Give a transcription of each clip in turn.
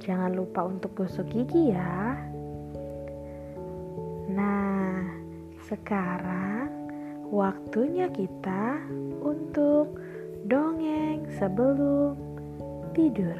jangan lupa untuk gosok gigi ya. Nah, sekarang waktunya kita untuk dongeng sebelum tidur.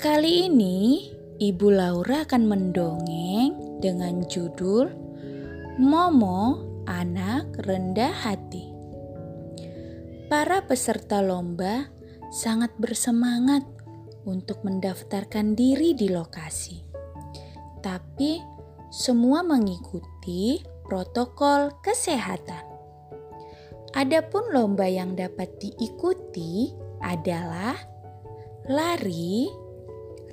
Kali ini Ibu Laura akan mendongeng dengan judul Momo Anak Rendah Hati. Para peserta lomba sangat bersemangat untuk mendaftarkan diri di lokasi. Tapi semua mengikuti protokol kesehatan. Adapun lomba yang dapat diikuti adalah lari,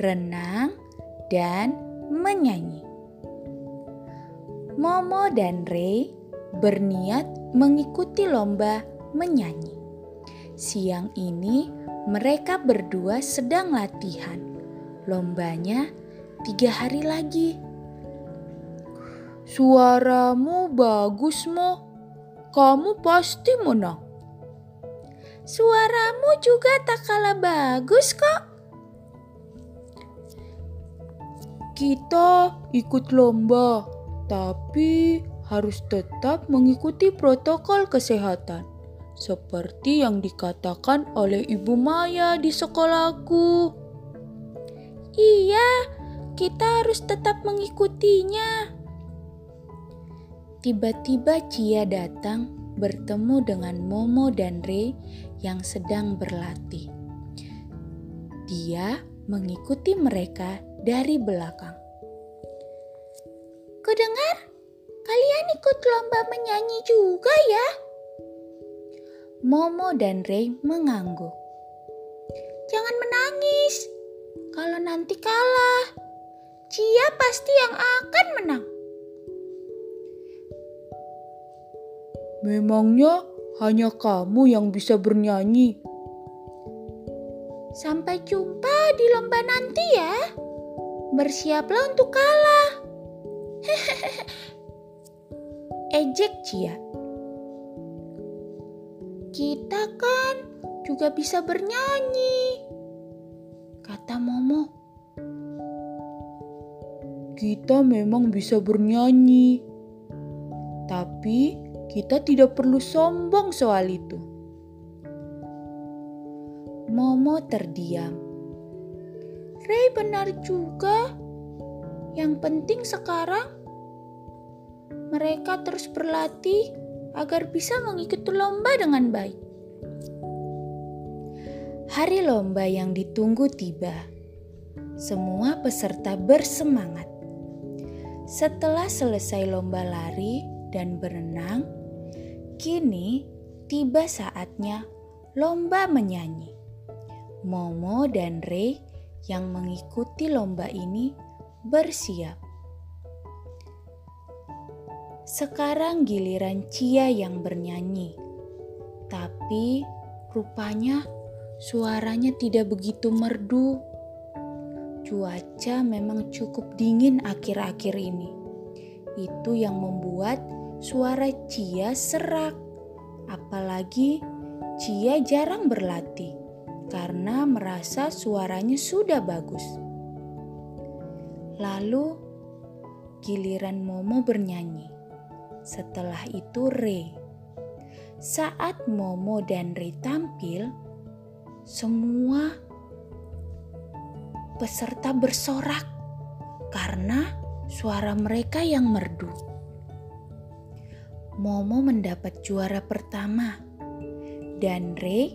renang, dan menyanyi. Momo dan Ray berniat mengikuti lomba menyanyi. Siang ini mereka berdua sedang latihan. Lombanya tiga hari lagi. Suaramu bagus, Mo. Kamu pasti menang. Suaramu juga tak kalah bagus kok. Kita ikut lomba, tapi harus tetap mengikuti protokol kesehatan. Seperti yang dikatakan oleh Ibu Maya di sekolahku. Iya, kita harus tetap mengikutinya. Tiba-tiba Cia datang bertemu dengan Momo dan Ray yang sedang berlatih. Dia mengikuti mereka dari belakang. Kudengar, kalian ikut lomba menyanyi juga ya? Momo dan Ray mengangguk. Jangan menangis. Kalau nanti kalah, Cia pasti yang akan menang. Memangnya hanya kamu yang bisa bernyanyi. Sampai jumpa di lomba nanti ya. Bersiaplah untuk kalah. Ejek Cia. Kita kan juga bisa bernyanyi. Kata Momo. Kita memang bisa bernyanyi. Tapi kita tidak perlu sombong soal itu. Momo terdiam. Ray benar juga. Yang penting sekarang mereka terus berlatih agar bisa mengikuti lomba dengan baik. Hari lomba yang ditunggu tiba. Semua peserta bersemangat. Setelah selesai lomba lari dan berenang, kini tiba saatnya lomba menyanyi. Momo dan Ray yang mengikuti lomba ini bersiap. Sekarang giliran Cia yang bernyanyi. Tapi rupanya suaranya tidak begitu merdu. Cuaca memang cukup dingin akhir-akhir ini. Itu yang membuat suara Cia serak. Apalagi Cia jarang berlatih karena merasa suaranya sudah bagus. Lalu giliran Momo bernyanyi. Setelah itu Ray. Saat Momo dan Ray tampil, semua peserta bersorak karena suara mereka yang merdu. Momo mendapat juara pertama dan Ray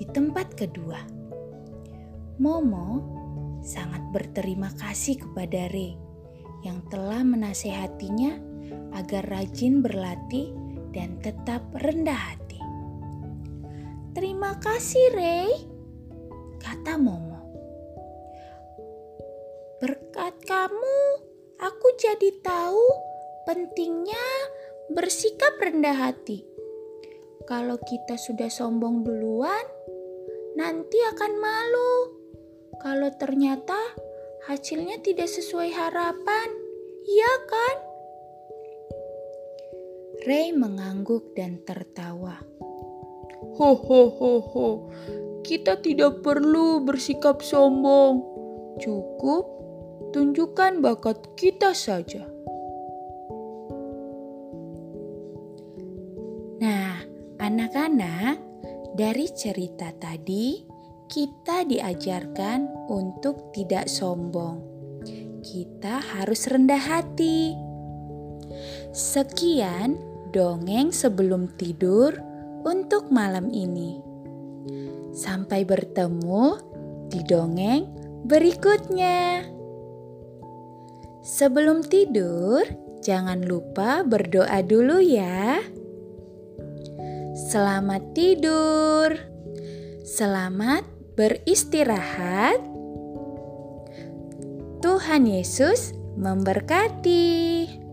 di tempat kedua. Momo sangat berterima kasih kepada Ray yang telah menasehatinya agar rajin berlatih dan tetap rendah hati. Terima kasih, Ray, kata Momo. Berkat kamu, aku jadi tahu pentingnya bersikap rendah hati. Kalau kita sudah sombong duluan, nanti akan malu. Kalau ternyata hasilnya tidak sesuai harapan, iya kan? Ray mengangguk dan tertawa. Ho ho ho ho, kita tidak perlu bersikap sombong. Cukup tunjukkan bakat kita saja. Nah, anak-anak, dari cerita tadi kita diajarkan untuk tidak sombong. Kita harus rendah hati. Sekian dongeng sebelum tidur untuk malam ini. Sampai bertemu di dongeng berikutnya. Sebelum tidur, jangan lupa berdoa dulu ya. Selamat tidur. Selamat beristirahat. Tuhan Yesus memberkati.